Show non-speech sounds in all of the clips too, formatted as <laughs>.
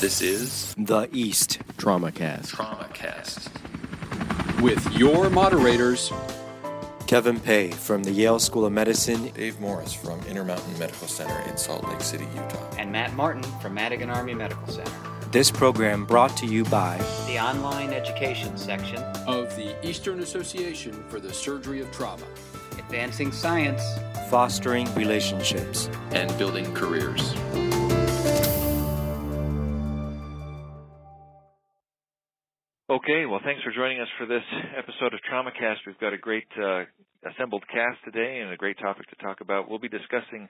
This is The East. TraumaCast. TraumaCast. with your moderators, Kevin Pay from the Yale School of Medicine. Dave Morris from Intermountain Medical Center in Salt Lake City, Utah. and Matt Martin from Madigan Army Medical Center. This program brought to you by The online education section, of the Eastern Association for the Surgery of Trauma. Advancing Science, Fostering Relationships. And building careers. Okay, well, thanks for joining us for this episode of TraumaCast. We've got a great uh, assembled cast today and a great topic to talk about. We'll be discussing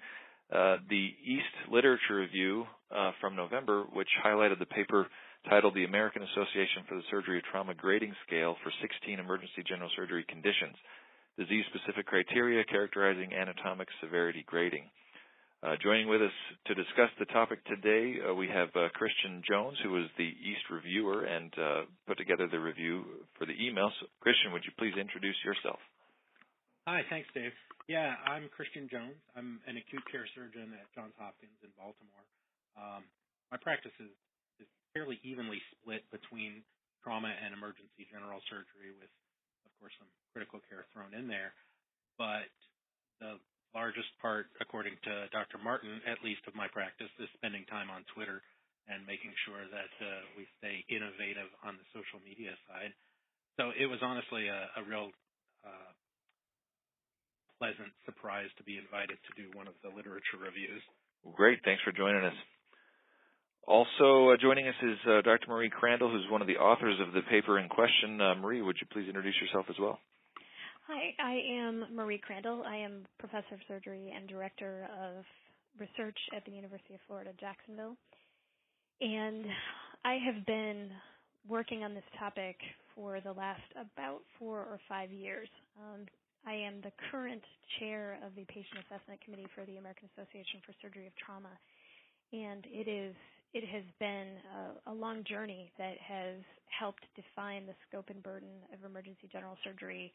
uh, the East Literature Review uh, from November, which highlighted the paper titled The American Association for the Surgery of Trauma Grading Scale for 16 Emergency General Surgery Conditions, Disease Specific Criteria Characterizing Anatomic Severity Grading. Uh, joining with us to discuss the topic today, uh, we have uh, Christian Jones, who is the East reviewer and uh, put together the review for the email. So, Christian, would you please introduce yourself? Hi, thanks, Dave. Yeah, I'm Christian Jones. I'm an acute care surgeon at Johns Hopkins in Baltimore. Um, my practice is, is fairly evenly split between trauma and emergency general surgery, with, of course, some critical care thrown in there. But the largest part, according to Dr. Martin, at least of my practice, is spending time on Twitter and making sure that uh, we stay innovative on the social media side. So it was honestly a, a real uh, pleasant surprise to be invited to do one of the literature reviews. Great, thanks for joining us. Also uh, joining us is uh, Dr. Marie Crandall, who's one of the authors of the paper in question. Uh, Marie, would you please introduce yourself as well? Hi, I am Marie Crandall. I am professor of surgery and director of research at the University of Florida, Jacksonville. And I have been working on this topic for the last about four or five years. Um, I am the current chair of the Patient Assessment Committee for the American Association for Surgery of Trauma. And it is it has been a, a long journey that has helped define the scope and burden of emergency general surgery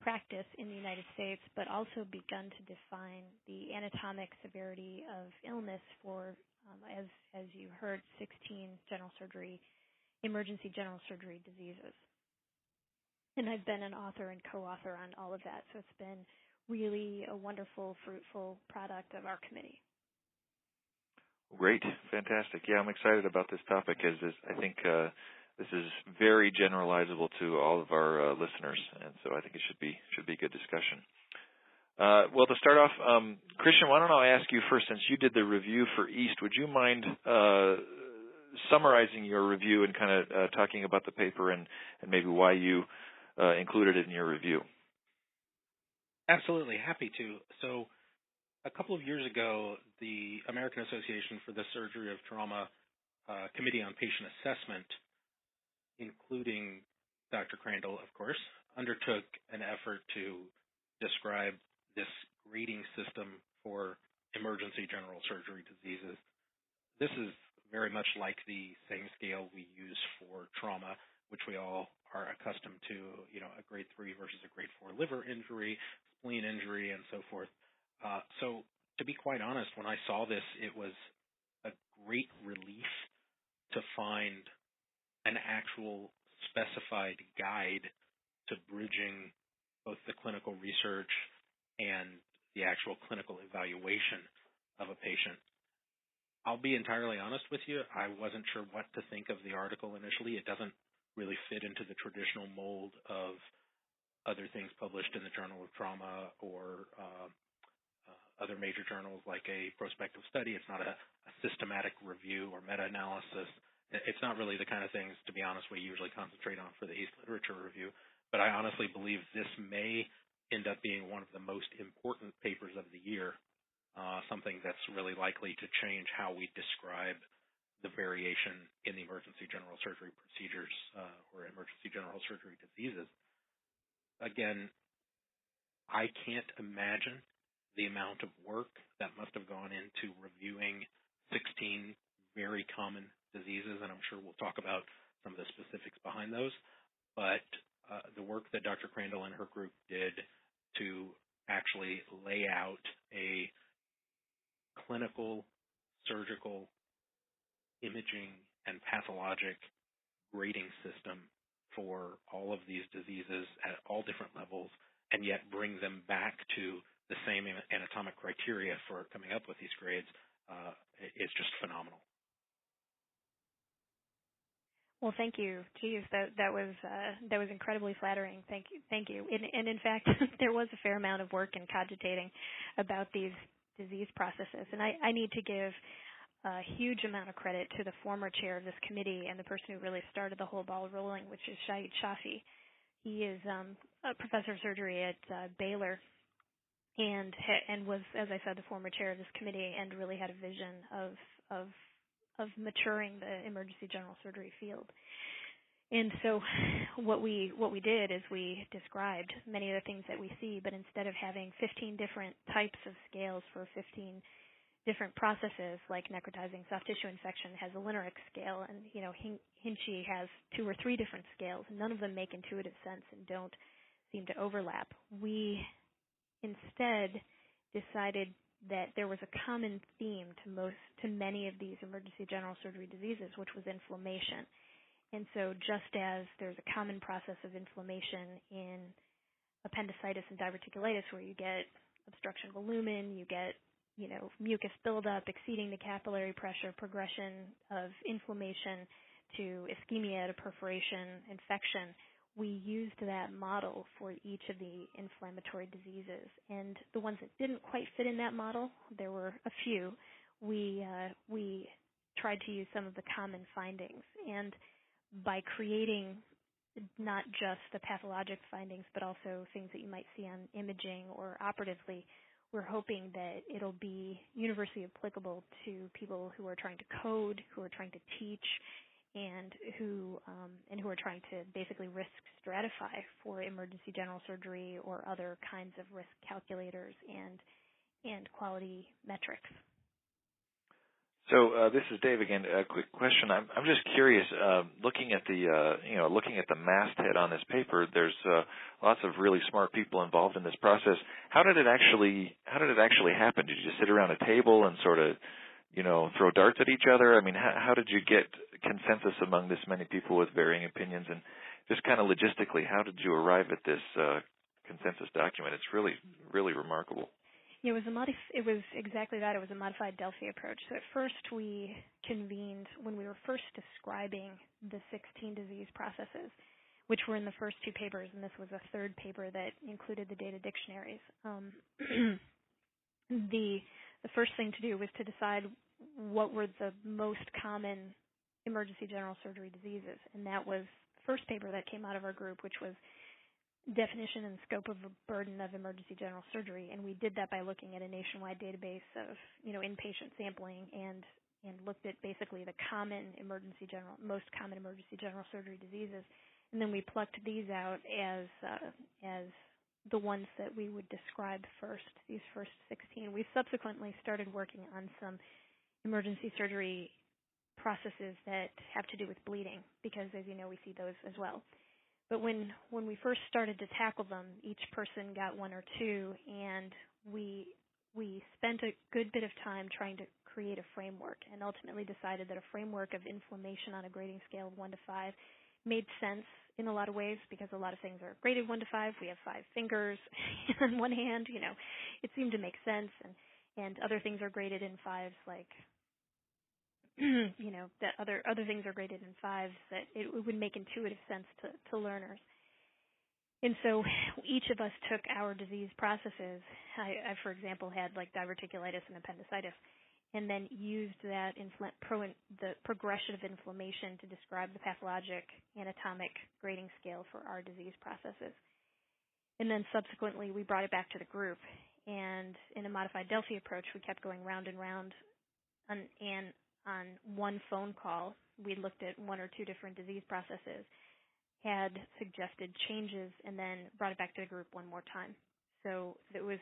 practice in the United States, but also begun to define the anatomic severity of illness for, um, as as you heard, 16 general surgery, emergency general surgery diseases. And I've been an author and co-author on all of that, so it's been really a wonderful, fruitful product of our committee. Great, fantastic. Yeah, I'm excited about this topic as, as I think uh, this is very generalizable to all of our uh, listeners, and so I think it should be should be a good discussion. Uh, well, to start off, um, Christian, why don't I ask you first, since you did the review for East, would you mind uh, summarizing your review and kind of uh, talking about the paper and, and maybe why you uh, included it in your review? Absolutely, happy to. So, a couple of years ago, the American Association for the Surgery of Trauma uh, Committee on Patient Assessment including Dr. Crandall, of course, undertook an effort to describe this grading system for emergency general surgery diseases. This is very much like the same scale we use for trauma, which we all are accustomed to, you know, a grade three versus a grade four liver injury, spleen injury, and so forth. Uh, so, to be quite honest, when I saw this, it was a great relief to find an actual specified guide to bridging both the clinical research and the actual clinical evaluation of a patient. I'll be entirely honest with you, I wasn't sure what to think of the article initially. It doesn't really fit into the traditional mold of other things published in the Journal of Trauma or uh, uh, other major journals like a prospective study. It's not a, a systematic review or meta-analysis it's not really the kind of things, to be honest, we usually concentrate on for the East Literature Review. But I honestly believe this may end up being one of the most important papers of the year, uh, something that's really likely to change how we describe the variation in the emergency general surgery procedures uh, or emergency general surgery diseases. Again, I can't imagine the amount of work that must have gone into reviewing 16 very common diseases, and I'm sure we'll talk about some of the specifics behind those. But uh, the work that Dr. Crandall and her group did to actually lay out a clinical, surgical, imaging, and pathologic grading system for all of these diseases at all different levels and yet bring them back to the same anatomic criteria for coming up with these grades uh, is just phenomenal. Well, thank you. Geez, that that was uh, that was incredibly flattering. Thank you, thank you. And, and in fact, <laughs> there was a fair amount of work in cogitating about these disease processes. And I, I need to give a huge amount of credit to the former chair of this committee and the person who really started the whole ball rolling, which is Shahid Shafi. He is um, a professor of surgery at uh, Baylor, and and was, as I said, the former chair of this committee, and really had a vision of of of maturing the emergency general surgery field. And so what we what we did is we described many of the things that we see, but instead of having 15 different types of scales for 15 different processes, like necrotizing soft tissue infection has a LRINEC scale, and you know Hinchey has two or three different scales. None of them make intuitive sense and don't seem to overlap. We instead decided that there was a common theme to most to many of these emergency general surgery diseases, which was inflammation. And so just as there's a common process of inflammation in appendicitis and diverticulitis where you get obstruction of the lumen, you get you know mucus buildup exceeding the capillary pressure, progression of inflammation to ischemia to perforation, infection we used that model for each of the inflammatory diseases. And the ones that didn't quite fit in that model, there were a few. We uh, we tried to use some of the common findings, and by creating not just the pathologic findings, but also things that you might see on imaging or operatively, we're hoping that it'll be universally applicable to people who are trying to code, who are trying to teach, and who um, and who are trying to basically risk stratify for emergency general surgery or other kinds of risk calculators and and quality metrics. So uh, this is Dave again. A quick question. I'm, I'm just curious. Uh, looking at the uh, you know looking at the masthead on this paper, there's uh, lots of really smart people involved in this process. How did it actually How did it actually happen? Did you just sit around a table and sort of you know, throw darts at each other? I mean, how, how did you get consensus among this many people with varying opinions? And just kind of logistically, how did you arrive at this uh, consensus document? It's really, really remarkable. Yeah, it was a modif- it was exactly that. It was a modified Delphi approach. So at first we convened when we were first describing the 16 disease processes, which were in the first two papers, and this was a third paper that included the data dictionaries. Um, <clears throat> the the first thing to do was to decide what were the most common emergency general surgery diseases, and that was first paper that came out of our group, which was definition and scope of burden of emergency general surgery, and we did that by looking at a nationwide database of you know inpatient sampling and and looked at basically the common emergency general most common emergency general surgery diseases, and then we plucked these out as uh, as the ones that we would describe first, these first 16. We subsequently started working on some emergency surgery processes that have to do with bleeding because as you know we see those as well. But when when we first started to tackle them, each person got one or two and we we spent a good bit of time trying to create a framework and ultimately decided that a framework of inflammation on a grading scale of 1 to 5 made sense in a lot of ways because a lot of things are graded 1 to 5. We have five fingers <laughs> on one hand, you know. It seemed to make sense and and other things are graded in fives like Mm-hmm. you know that other other things are graded in fives that it, would make intuitive sense to, to learners. And so each of us took our disease processes. I, I, for example, had like diverticulitis and appendicitis, and then used that infl- pro, the progression of inflammation to describe the pathologic anatomic grading scale for our disease processes. And then subsequently, we brought it back to the group, and in a modified Delphi approach, we kept going round and round, and on one phone call, we looked at one or two different disease processes, had suggested changes, and then brought it back to the group one more time. So it was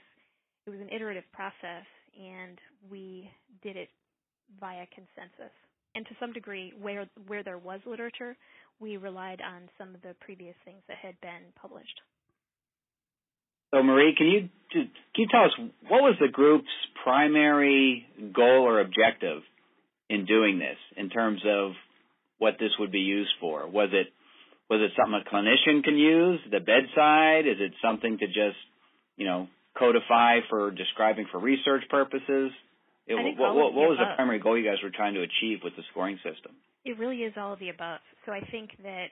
it was an iterative process, and we did it via consensus. And to some degree, where where there was literature, we relied on some of the previous things that had been published. So, Marie, can you can you tell us what was the group's primary goal or objective in doing this in terms of what this would be used for? Was it was it something a clinician can use, the bedside? Is it something to just, you know, codify for describing for research purposes? It, what, what, what was the primary goal you guys were trying to achieve with the scoring system? It really is all of the above. So I think that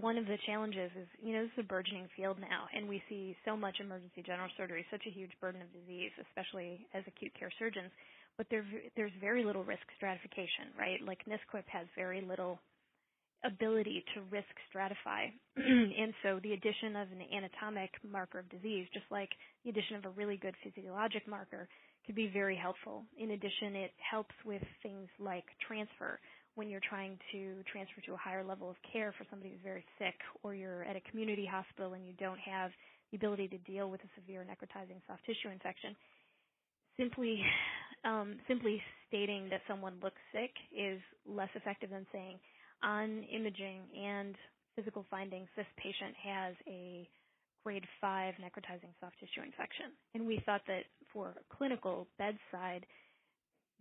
one of the challenges is, you know, this is a burgeoning field now, and we see so much emergency general surgery, such a huge burden of disease, especially as acute care surgeons. But there, there's very little risk stratification, right? Like NSQIP has very little ability to risk stratify. <clears throat> and so the addition of an anatomic marker of disease, just like the addition of a really good physiologic marker, could be very helpful. In addition, it helps with things like transfer when you're trying to transfer to a higher level of care for somebody who's very sick or you're at a community hospital and you don't have the ability to deal with a severe necrotizing soft tissue infection. Simply um, simply stating that someone looks sick is less effective than saying on imaging and physical findings this patient has a grade 5 necrotizing soft tissue infection. And we thought that for clinical bedside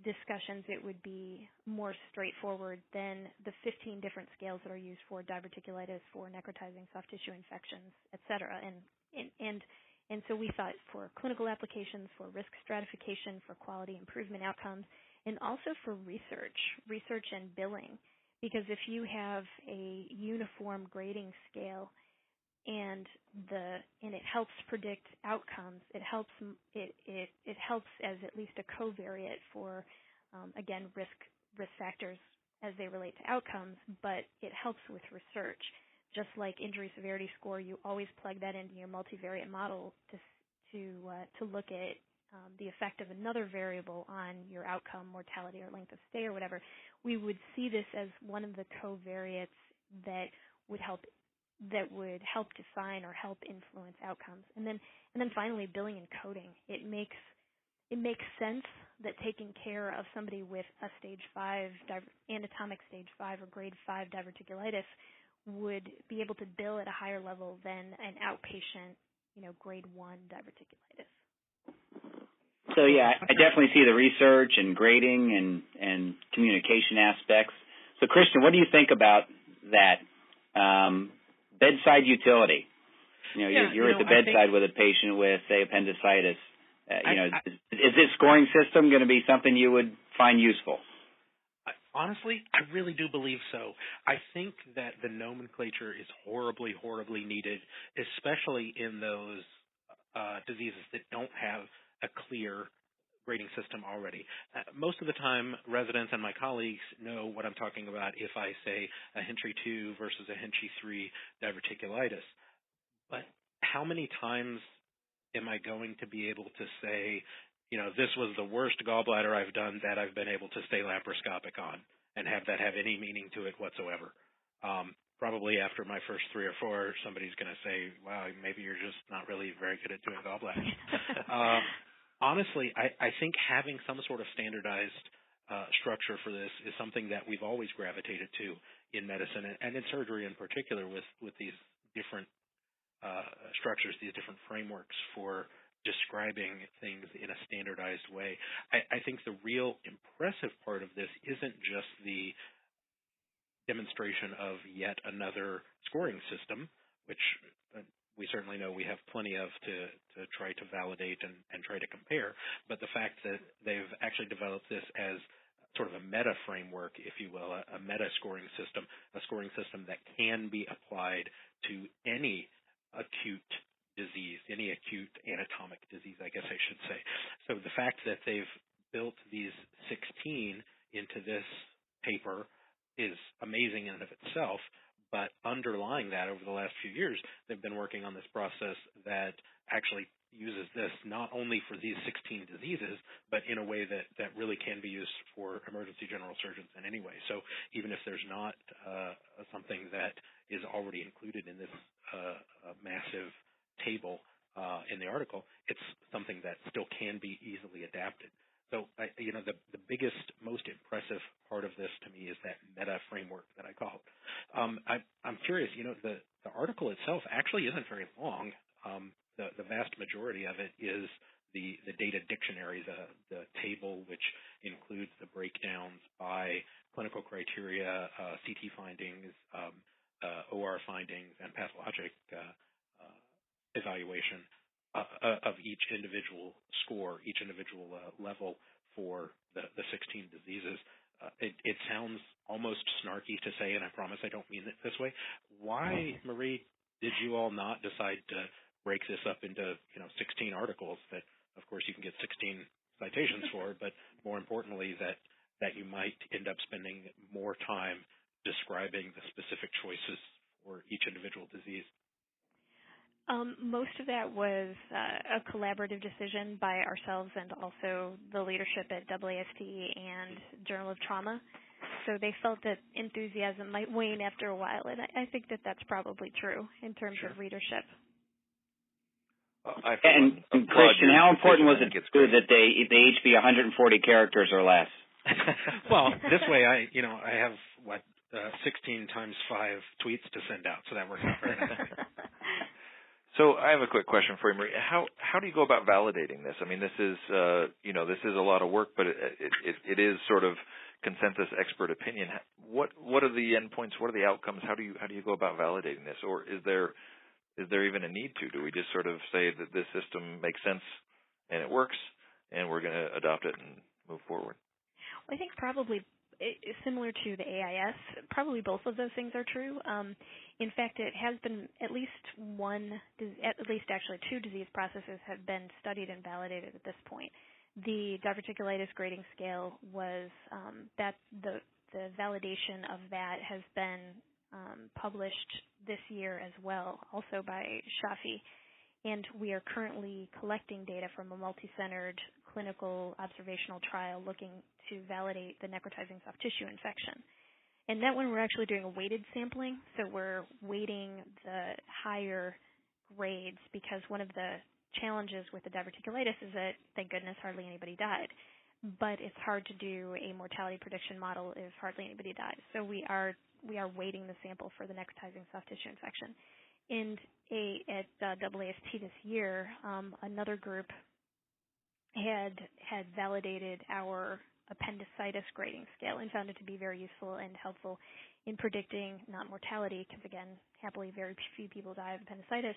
discussions, it would be more straightforward than the 15 different scales that are used for diverticulitis, for necrotizing soft tissue infections, et cetera. And, and, and, and so we thought for clinical applications, for risk stratification, for quality improvement outcomes, and also for research, research and billing. Because if you have a uniform grading scale and the and it helps predict outcomes. It helps it it it helps as at least a covariate for um, again risk risk factors as they relate to outcomes, but it helps with research. Just like injury severity score, you always plug that into your multivariate model to to uh, to look at um, the effect of another variable on your outcome, mortality or length of stay or whatever. We would see this as one of the covariates that would help that would help define or help influence outcomes. And then and then finally billing and coding. It makes it makes sense that taking care of somebody with a stage 5 anatomic stage 5 or grade 5 diverticulitis would be able to bill at a higher level than an outpatient, you know, grade 1 diverticulitis. So yeah, I definitely see the research and grading and and communication aspects. So Christian, what do you think about that? Um, bedside utility. You know, Yeah, you're, you're you at the bedside think- with a patient with, say, appendicitis. Uh, you I- know, I- is, is this scoring system going to be something you would find useful? Honestly, I really do believe so. I think that the nomenclature is horribly, horribly needed, especially in those uh, diseases that don't have a clear grading system already. Uh, most of the time, residents and my colleagues know what I'm talking about if I say a Hinchey 2 versus a Hinchey 3 diverticulitis. But how many times am I going to be able to say, you know, this was the worst gallbladder I've done that I've been able to stay laparoscopic on and have that have any meaning to it whatsoever? Um, probably after my first three or four, somebody's going to say, wow, maybe you're just not really very good at doing gallbladders. <laughs> uh, honestly, I, I think having some sort of standardized uh, structure for this is something that we've always gravitated to in medicine and, and in surgery in particular with, with these different uh, structures, these different frameworks for describing things in a standardized way. I, I think the real impressive part of this isn't just the demonstration of yet another scoring system, which uh, we certainly know we have plenty of to, to try to validate and, and try to compare, but the fact that they've actually developed this as sort of a meta framework, if you will, a, a meta scoring system, a scoring system that can be applied to any acute disease, any acute anatomic disease, I guess I should say. So the fact that they've built these 16 into this paper is amazing in and of itself. But underlying that, over the last few years, they've been working on this process that actually uses this not only for these 16 diseases, but in a way that, that really can be used for emergency general surgeons in any way. So even if there's not uh, something that is already included in this uh, uh, massive table uh, in the article, it's something that still can be easily adapted. So, I, you know, the, the biggest, most impressive part of this to me is that meta framework that I call it. Um, I, I'm curious, you know, the, the article itself actually isn't very long. Um, the, the vast majority of it is the, the data dictionary, the, the table which includes the breakdowns by clinical criteria, uh, CT findings, um, uh, OR findings, and pathologic uh, evaluation uh, of each individual score, each individual level for the, the 16 diseases. It, it, sounds almost snarky to say, and I promise I don't mean it this way. Why, Marie, did you all not decide to break this up into you know 16 articles that, of course, you can get 16 citations for, <laughs> but more importantly, that that you might end up spending more time describing the specific choices for each individual disease? Um, most of that was uh, a collaborative decision by ourselves and also the leadership at AAST and Journal of Trauma. So they felt that enthusiasm might wane after a while, and I, I think that that's probably true in terms sure. of readership. Uh, and, and Christian, how important was it that they they each be 140 characters or less? <laughs> well, this way, I you know I have what uh, 16 times five tweets to send out, so that works out very nice. <laughs> So I have a quick question for you, Marie. How how do you go about validating this? I mean, this is uh, you know this is a lot of work, but it, it it is sort of consensus expert opinion. What what are the endpoints? What are the outcomes? How do you how do you go about validating this? Or is there is there even a need to? Do we just sort of say that this system makes sense and it works, and we're going to adopt it and move forward? Well, I think probably similar to the AIS, probably both of those things are true. Um, in fact, it has been at least one, at least actually two disease processes have been studied and validated at this point. The diverticulitis grading scale was um, that the the validation of that has been um, published this year as well, also by Shafi and we are currently collecting data from a multi-centered clinical observational trial looking to validate the necrotizing soft tissue infection. And that one we're actually doing a weighted sampling, so we're weighting the higher grades because one of the challenges with the diverticulitis is that, thank goodness, hardly anybody died. But it's hard to do a mortality prediction model if hardly anybody dies. So we are we are weighting the sample for the necrotizing soft tissue infection. And a, at uh, AAST this year, um, another group had had validated our appendicitis grading scale and found it to be very useful and helpful in predicting not mortality, because again, happily very few people die of appendicitis,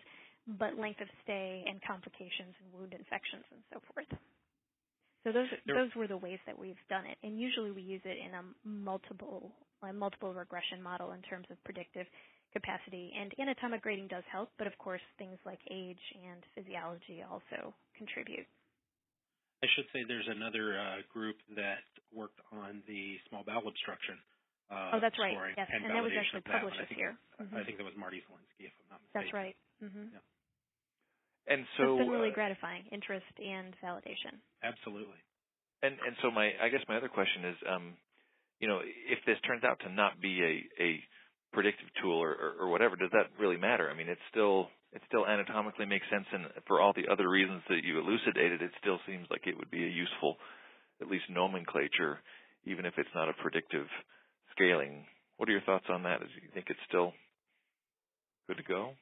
but length of stay and complications and wound infections and so forth. So those those were the ways that we've done it, and usually we use it in a multiple a multiple regression model in terms of predictive capacity. And anatomic grading does help, but of course, things like age and physiology also contribute. I should say there's another uh, group that worked on the small bowel obstruction. Uh, oh, that's right. Yes, and, and that was actually published this year. Mm-hmm. I think that was Marty Zielinski, if I'm not mistaken. That's right. Mm-hmm. Yeah. And so, it's been really uh, gratifying, interest and validation. Absolutely. And and so my I guess my other question is, um, you know, if this turns out to not be a a predictive tool or, or, or whatever, does that really matter? I mean, it's still it still anatomically makes sense, and for all the other reasons that you elucidated, it still seems like it would be a useful, at least nomenclature, even if it's not a predictive scaling. What are your thoughts on that? Do you think it's still good to go?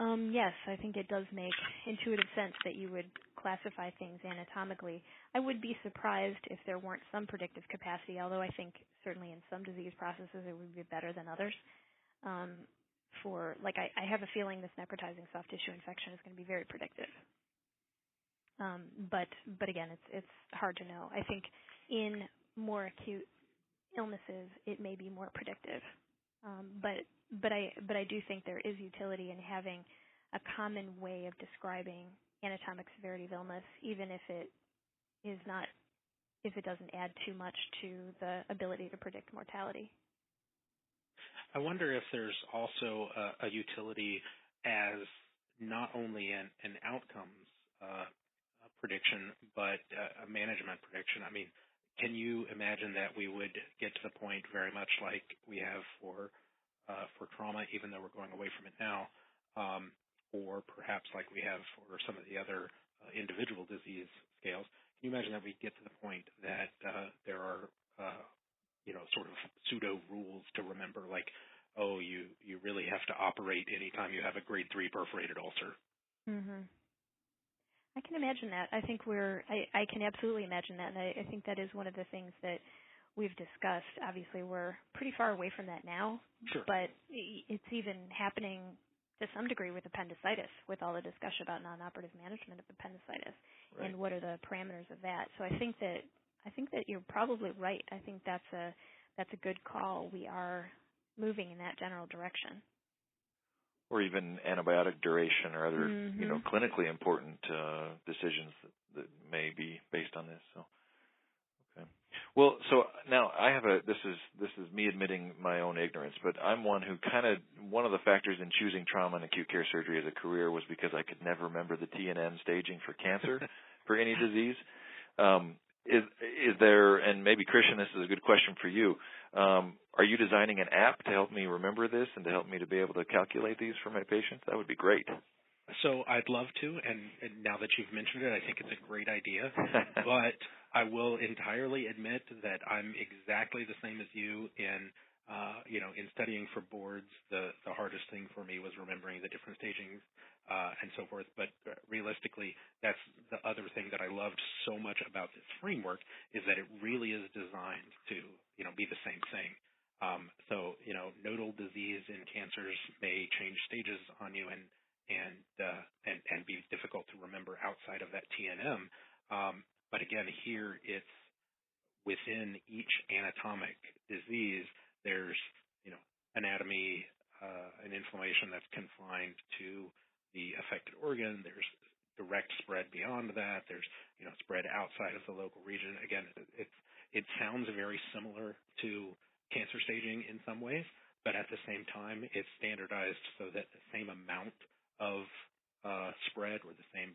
Um, yes, I think it does make intuitive sense that you would classify things anatomically. I would be surprised if there weren't some predictive capacity, although I think certainly in some disease processes it would be better than others. Um, for like, I, I have a feeling this necrotizing soft tissue infection is going to be very predictive. Um, but but again, it's it's hard to know. I think in more acute illnesses, it may be more predictive. Um, but but I but I do think there is utility in having a common way of describing anatomic severity of illness, even if it is not if it doesn't add too much to the ability to predict mortality. I wonder if there's also a, a utility as not only an, an outcomes uh, prediction, but a management prediction. I mean, can you imagine that we would get to the point very much like we have for uh, for trauma, even though we're going away from it now, um, or perhaps like we have for some of the other uh, individual disease scales. Can you imagine that we get to the point that uh, there are, uh, you know, sort of pseudo rules to remember, like, oh, you you really have to operate anytime you have a grade three perforated ulcer. Mm-hmm. I can imagine that. I think we're. I, I can absolutely imagine that, and I, I think that is one of the things that we've discussed. Obviously, we're pretty far away from that now, Sure. but it's even happening to some degree with appendicitis, with all the discussion about non-operative management of appendicitis Right. and what are the parameters of that. So I think that I think that you're probably right. I think that's a that's a good call. We are moving in that general direction. or even antibiotic duration or other, you know, Mhm. clinically important uh, decisions that, that may be based on this. So, okay. Well, so now I have a. This is this is me admitting my own ignorance, but I'm one who kind of one of the factors in choosing trauma and acute care surgery as a career was because I could never remember the T and M staging for cancer <laughs> for any disease. Um, is is there and maybe Christian, this is a good question for you. Um, are you designing an app to help me remember this and to help me to be able to calculate these for my patients? That would be great. So I'd love to, and, and now that you've mentioned it, I think it's a great idea. <laughs> but I will entirely admit that I'm exactly the same as you in, uh, you know, in studying for boards. The the hardest thing for me was remembering the different stagings uh, and so forth. But uh, realistically, that's the other thing that I loved so much about this framework is that it really is designed to, you know, be the same thing. Um, so, you know, nodal disease in cancers may change stages on you and and uh, and and be difficult to remember outside of that TNM. Um, but again, here it's within each anatomic disease. There's you know anatomy, uh, an inflammation that's confined to the affected organ. There's direct spread beyond that. There's you know spread outside of the local region. Again, it it sounds very similar to cancer staging in some ways, but at the same time, it's standardized so that the same amount of uh, spread or the same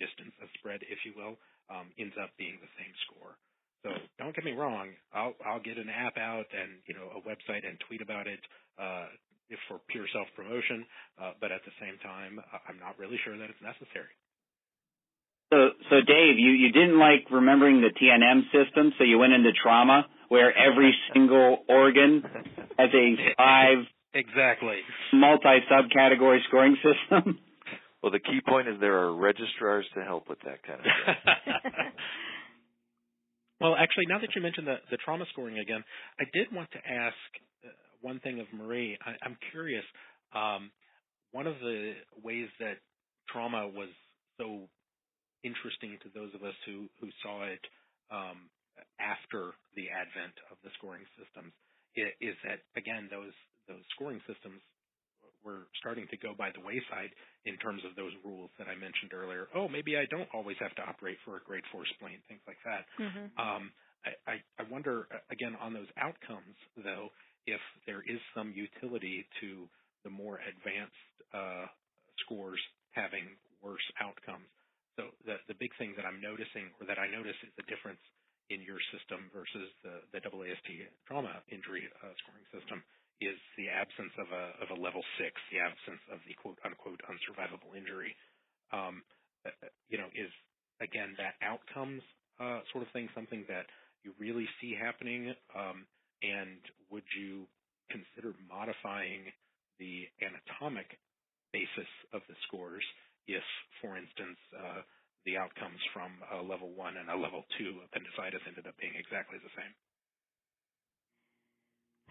distance of spread, if you will, um, ends up being the same score. So don't get me wrong, I'll I'll get an app out and you know a website and tweet about it uh, if for pure self promotion, uh, but at the same time, I- I'm not really sure that it's necessary. So, so Dave, you, you didn't like remembering the TNM system, so you went into trauma, where every <laughs> single organ has a five Exactly. multi subcategory scoring system. Well, the key point is there are registrars to help with that kind of stuff. <laughs> well, actually, now that you mentioned the, the trauma scoring again, I did want to ask uh, one thing of Marie. I, I'm curious. Um, one of the ways that trauma was so interesting to those of us who, who saw it um, after the advent of the scoring systems is that, again, those, those scoring systems were starting to go by the wayside in terms of those rules that I mentioned earlier. Oh, maybe I don't always have to operate for a grade four spleen, things like that. Mhm. Um, I, I, I wonder uh, again on those outcomes, though, if there is some utility to the more advanced uh, scores having worse outcomes. So the the big thing that I'm noticing, or that I notice, is the difference in your system versus the the AAST trauma injury uh, scoring system is the absence of a of a level six, the absence of the quote unquote unsurvivable injury. Um, uh, uh, you know, is again that outcomes uh, sort of thing something that you really see happening? Um, and would you consider modifying the anatomic basis of the scores if, for instance, uh, the outcomes from a level one and a level two appendicitis ended up being exactly the same?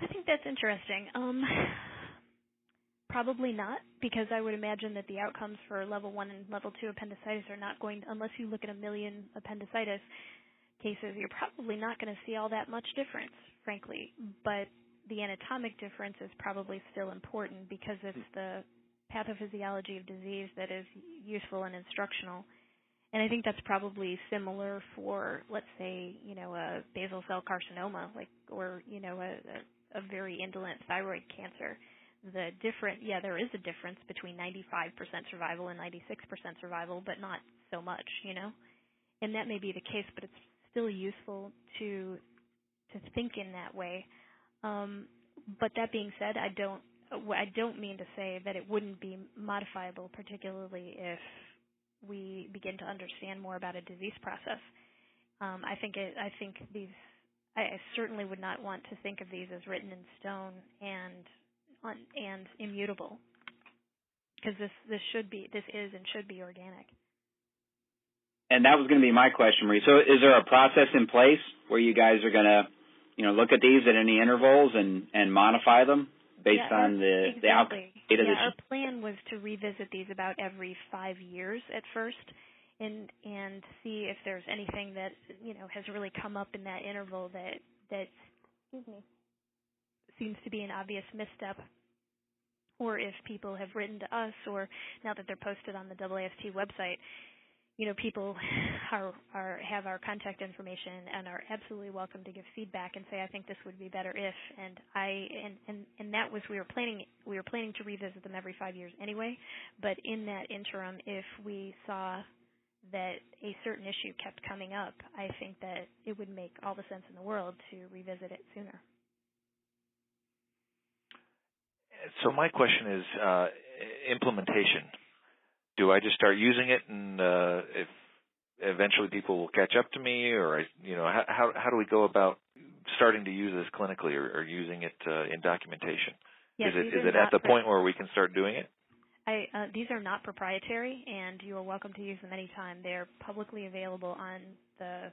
I think that's interesting. Um, probably not, because I would imagine that the outcomes for level one and level two appendicitis are not going, to, unless you look at a million appendicitis cases, you're probably not going to see all that much difference, frankly. But the anatomic difference is probably still important because it's the pathophysiology of disease that is useful and instructional. And I think that's probably similar for, let's say, you know, a basal cell carcinoma, like, or you know, a, a, a very indolent thyroid cancer. The different, yeah, there is a difference between 95% survival and 96% survival, but not so much, you know. And that may be the case, but it's still useful to to think in that way. Um, but that being said, I don't I don't mean to say that it wouldn't be modifiable, particularly if we begin to understand more about a disease process. Um, I think it, I think these I, I certainly would not want to think of these as written in stone and and immutable because this this should be this is and should be organic. and that was going to be my question, Marie. So, is there a process in place where you guys are going to, you know, look at these at any intervals and and modify them based yeah, on the exactly. the outcome data? Yeah, our plan was to revisit these about every five years at first, and and see if there's anything that you know has really come up in that interval that that excuse me. seems to be an obvious misstep. Or if people have written to us or now that they're posted on the AAST website you know people are are have our contact information and are absolutely welcome to give feedback and say I think this would be better if and I and and and that was we were planning we were planning to revisit them every 5 years anyway but in that interim if we saw that a certain issue kept coming up I think that it would make all the sense in the world to revisit it sooner so my question is uh, implementation. Do I just start using it, and uh, if eventually people will catch up to me, or I, you know, how how do we go about starting to use this clinically or, or using it uh, in documentation? yes, is it is it at the point where we can start doing it? I, uh, these are not proprietary, and you are welcome to use them anytime. They're publicly available on the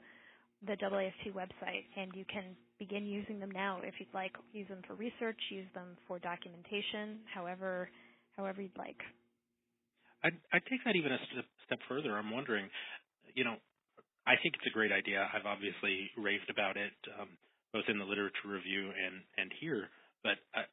the AAST website, and you can begin using them now if you'd like. Use them for research, use them for documentation, however however you'd like. I'd, I'd take that even a step, step further. I'm wondering, you know, I think it's a great idea. I've obviously raved about it, um, both in the literature review and and here. But I,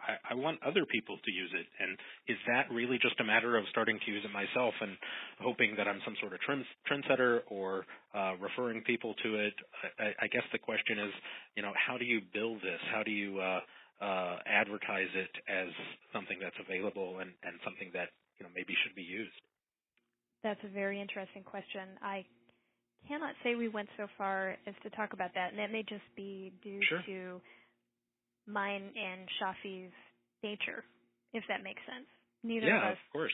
I, I want other people to use it. And is that really just a matter of starting to use it myself and hoping that I'm some sort of trend, trendsetter or uh, referring people to it? I, I guess the question is, you know, how do you build this? How do you uh, uh, advertise it as something that's available and, and something that you know maybe should be used? That's a very interesting question. I cannot say we went so far as to talk about that, and that may just be due Sure. to mine and Shafi's nature, if that makes sense. Neither yeah, of of us course.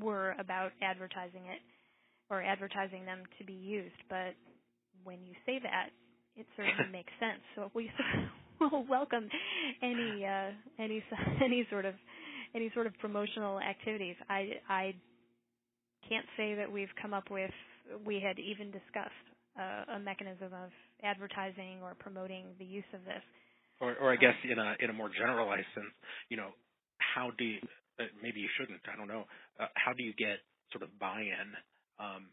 were about advertising it or advertising them to be used, but when you say that, it certainly <laughs> makes sense. So we <laughs> will welcome any uh, any <laughs> any sort of any sort of promotional activities. I I can't say that we've come up with we had even discussed uh, a mechanism of advertising or promoting the use of this. Or, or I guess in a in a more generalized sense, you know, how do you, uh, maybe you shouldn't, I don't know. Uh, how do you get sort of buy-in? Um,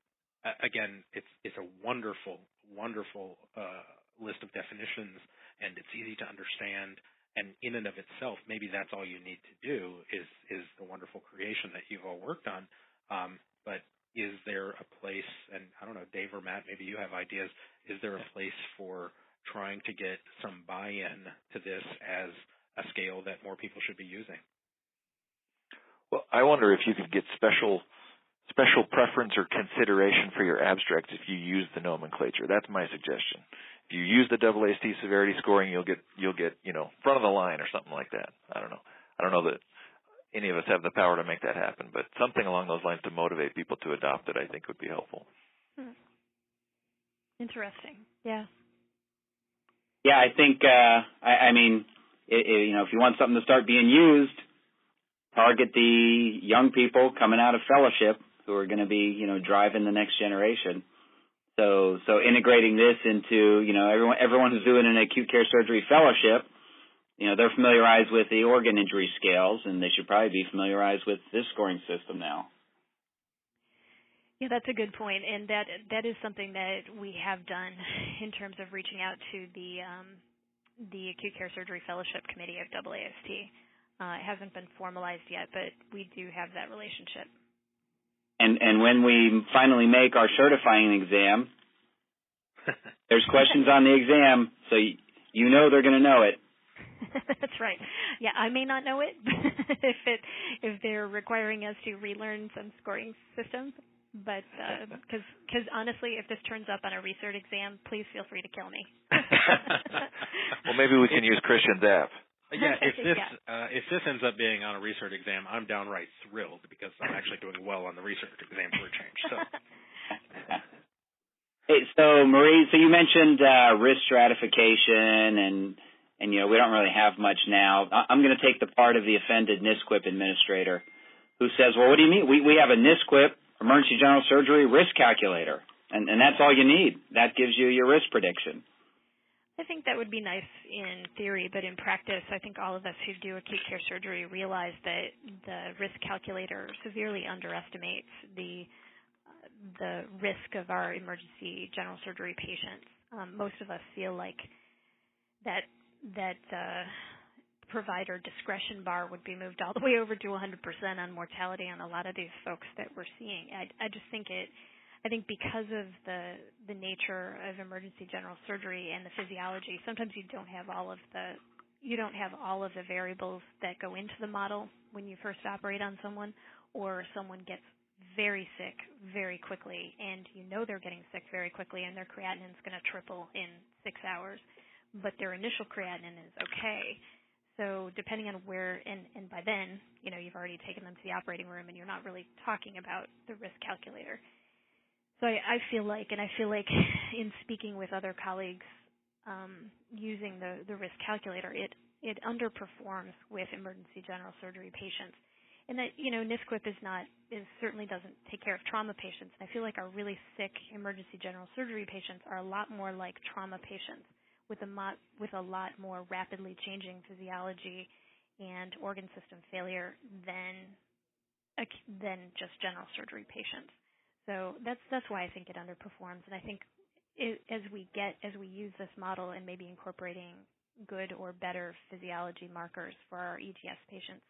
again, it's it's a wonderful, wonderful uh, list of definitions, and it's easy to understand. And in and of itself, maybe that's all you need to do is is the wonderful creation that you've all worked on. Um, but is there a place? And I don't know, Dave or Matt, maybe you have ideas. Is there a place for trying to get some buy-in to this as a scale that more people should be using. Well, I wonder if you could get special special preference or consideration for your abstracts if you use the nomenclature. That's my suggestion. If you use the AAST severity scoring, you'll get you'll get you know front of the line or something like that. I don't know. I don't know that any of us have the power to make that happen, but something along those lines to motivate people to adopt it, I think, would be helpful. Hmm. Interesting. Yeah. Yeah, I think uh, I, I mean, it, it, you know, if you want something to start being used, target the young people coming out of fellowship who are going to be, you know, driving the next generation. So, so integrating this into, you know, everyone everyone who's doing an acute care surgery fellowship, you know, they're familiarized with the organ injury scales, and they should probably be familiarized with this scoring system now. Yeah, that's a good point, and that that is something that we have done in terms of reaching out to the um, the acute care surgery fellowship committee of AAST. Uh, it hasn't been formalized yet, but we do have that relationship. And and when we finally make our certifying exam, <laughs> there's questions on the exam, so you, you know they're going to know it. <laughs> That's right. Yeah, I may not know it <laughs> if it if they're requiring us to relearn some scoring systems, but because because honestly, if this turns up on a research exam, please feel free to kill me. <laughs> well, maybe we can use Christian's app. Yeah, if this uh, if this ends up being on a research exam, I'm downright thrilled because I'm actually doing well on the research exam for a change. So <laughs> Hey, so Marie, so you mentioned uh, risk stratification, and and you know we don't really have much now. I- I'm going to take the part of the offended NSQIP administrator, who says, "Well, what do you mean? We we have a NSQIP emergency general surgery risk calculator, and, and that's all you need. That gives you your risk prediction. I think that would be nice in theory, but in practice, I think all of us who do acute care surgery realize that the risk calculator severely underestimates the the risk of our emergency general surgery patients. Um, most of us feel like that that uh, provider discretion bar would be moved all the way over to 100% on mortality on a lot of these folks that we're seeing. I, I just think it I think because of the the nature of emergency general surgery and the physiology, sometimes you don't have all of the you don't have all of the variables that go into the model when you first operate on someone, or someone gets very sick very quickly, and you know they're getting sick very quickly, and their creatinine is going to triple in six hours, but their initial creatinine is okay. So depending on where, and, and by then, you know, you've already taken them to the operating room, and you're not really talking about the risk calculator. So I, I feel like, and I feel like <laughs> in speaking with other colleagues um, using the, the risk calculator, it, it underperforms with emergency general surgery patients. And that, you know, NSQIP is not, is certainly doesn't take care of trauma patients. And I feel like our really sick emergency general surgery patients are a lot more like trauma patients with a, mo- with a lot more rapidly changing physiology and organ system failure than, than just general surgery patients. So that's that's why I think it underperforms, and I think it, as we get as we use this model and maybe incorporating good or better physiology markers for our EGS patients,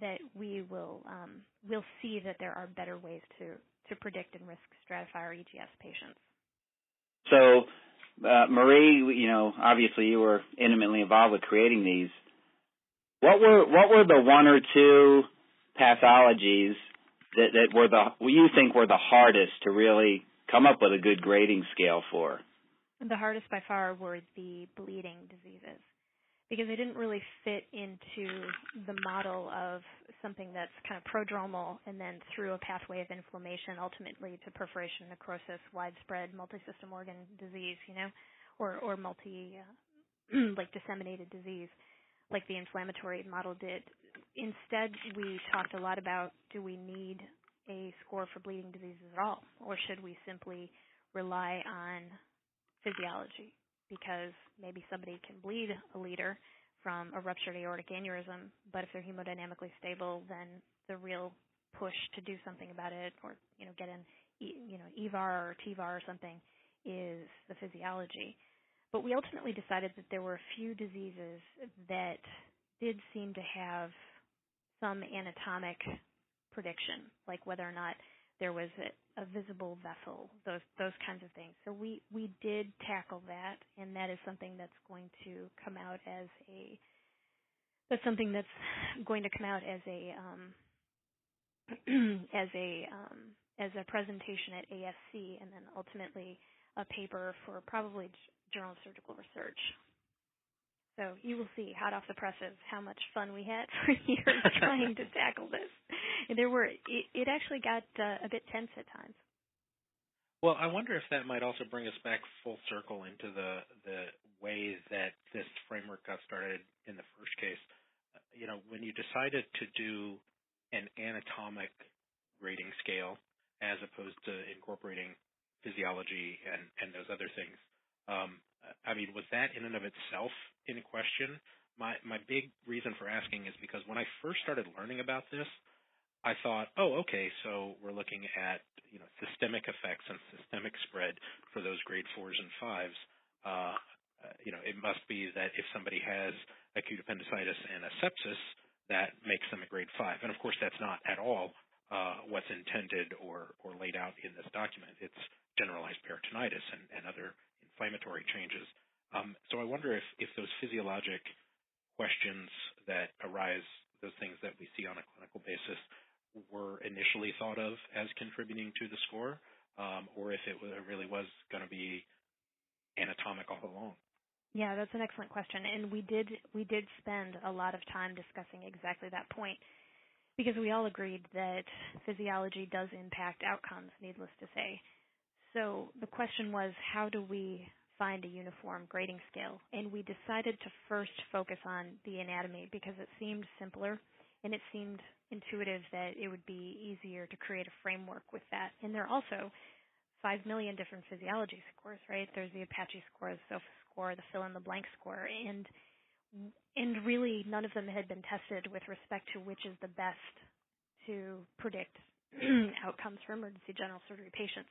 that we will um, we'll see that there are better ways to to predict and risk stratify our EGS patients. So, uh, Marie, you know, obviously you were intimately involved with creating these. What were what were the one or two pathologies that, that were the you think were the hardest to really come up with a good grading scale for? The hardest by far were the bleeding diseases because they didn't really fit into the model of something that's kind of prodromal and then through a pathway of inflammation ultimately to perforation, necrosis, widespread multisystem organ disease, you know, or or multi uh, <clears throat> like disseminated disease like the inflammatory model did instead, we talked a lot about do we need a score for bleeding diseases at all, or should we simply rely on physiology? Because maybe somebody can bleed a liter from a ruptured aortic aneurysm, but if they're hemodynamically stable, then the real push to do something about it, or you know, get an you know EVAR or TEVAR or something, is the physiology. But we ultimately decided that there were a few diseases that did seem to have some anatomic prediction, like whether or not there was a, a visible vessel, those those kinds of things. So we we did tackle that, and that is something that's going to come out as a that's something that's going to come out as a um, <clears throat> as a um, as a presentation at ASC, and then ultimately a paper for probably Journal of Surgical Research. So you will see, hot off the presses, how much fun we had <laughs> for years trying to <laughs> tackle this. And there were, it, it actually got uh, a bit tense at times. Well, I wonder if that might also bring us back full circle into the the way that this framework got started in the first case. Uh, you know, when you decided to do an anatomic grading scale as opposed to incorporating physiology and and those other things, um, I mean, was that in and of itself in question? My my big reason for asking is because when I first started learning about this, I thought, oh, okay, so we're looking at you know systemic effects and systemic spread for those grade fours and fives. Uh, you know, it must be that if somebody has acute appendicitis and a sepsis, that makes them a grade five. And of course, that's not at all uh, what's intended or or laid out in this document. It's generalized peritonitis and, and other inflammatory changes. Um, so I wonder if, if those physiologic questions that arise, those things that we see on a clinical basis, were initially thought of as contributing to the score, um, or if it really was going to be anatomic all along. Yeah, that's an excellent question, and we did we did spend a lot of time discussing exactly that point because we all agreed that physiology does impact outcomes. Needless to say, so the question was, how do we find a uniform grading scale? And we decided to first focus on the anatomy because it seemed simpler and it seemed intuitive that it would be easier to create a framework with that. And there are also five million different physiology scores, right? There's the Apache score, the SOFA score, the fill in the blank score, and and really none of them had been tested with respect to which is the best to predict <clears throat> outcomes for emergency general surgery patients.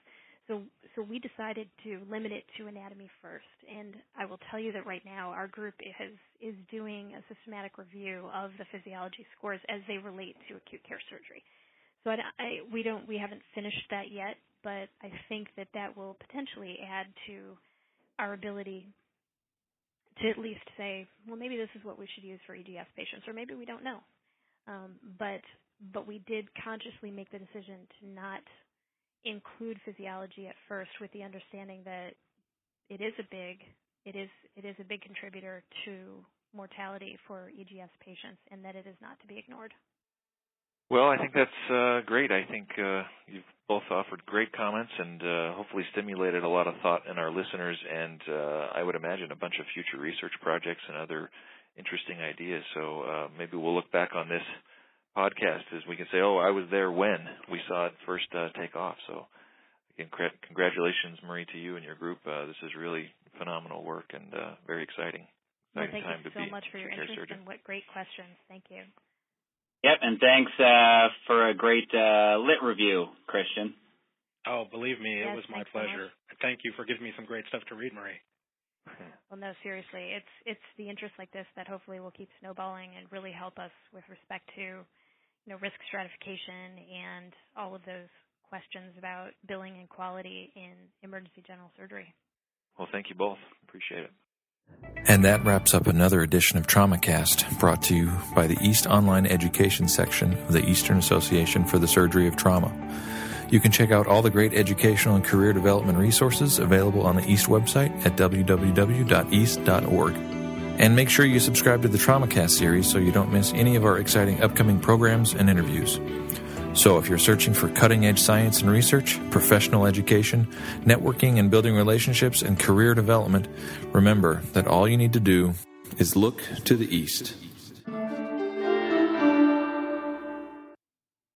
So, so we decided to limit it to anatomy first. And I will tell you that right now our group has, is doing a systematic review of the physiology scores as they relate to acute care surgery. So I, I, we don't, we haven't finished that yet, but I think that that will potentially add to our ability to at least say, well, maybe this is what we should use for EGS patients, or maybe we don't know. Um, but but we did consciously make the decision to not include physiology at first, with the understanding that it is a big it is it is a big contributor to mortality for EGS patients, and that it is not to be ignored. Well, I think that's uh, great. I think uh, you've both offered great comments and uh, hopefully stimulated a lot of thought in our listeners, and uh, I would imagine a bunch of future research projects and other interesting ideas. So uh, maybe we'll look back on this podcast as we can say, "Oh, I was there when we saw it first uh, take off." So, again, congratulations, Marie, to you and your group. this is really phenomenal work and very exciting. Well, thank you so much for your interest surgeon. and what great questions. Thank you. Yep, and thanks uh, for a great uh, lit review, Christian. Oh, believe me, yes, it was my pleasure. So Thank you for giving me some great stuff to read, Marie. <laughs> Well, no, seriously, it's it's the interest like this that hopefully will keep snowballing and really help us with respect to, you know, risk stratification and all of those questions about billing and quality in emergency general surgery. Well, thank you both. Appreciate it. And that wraps up another edition of TraumaCast, brought to you by the East Online Education section of the Eastern Association for the Surgery of Trauma. You can check out all the great educational and career development resources available on the East website at www.east.org. And make sure you subscribe to the TraumaCast series so you don't miss any of our exciting upcoming programs and interviews. So, if you're searching for cutting edge science and research, professional education, networking and building relationships, and career development, remember that all you need to do is look to the East.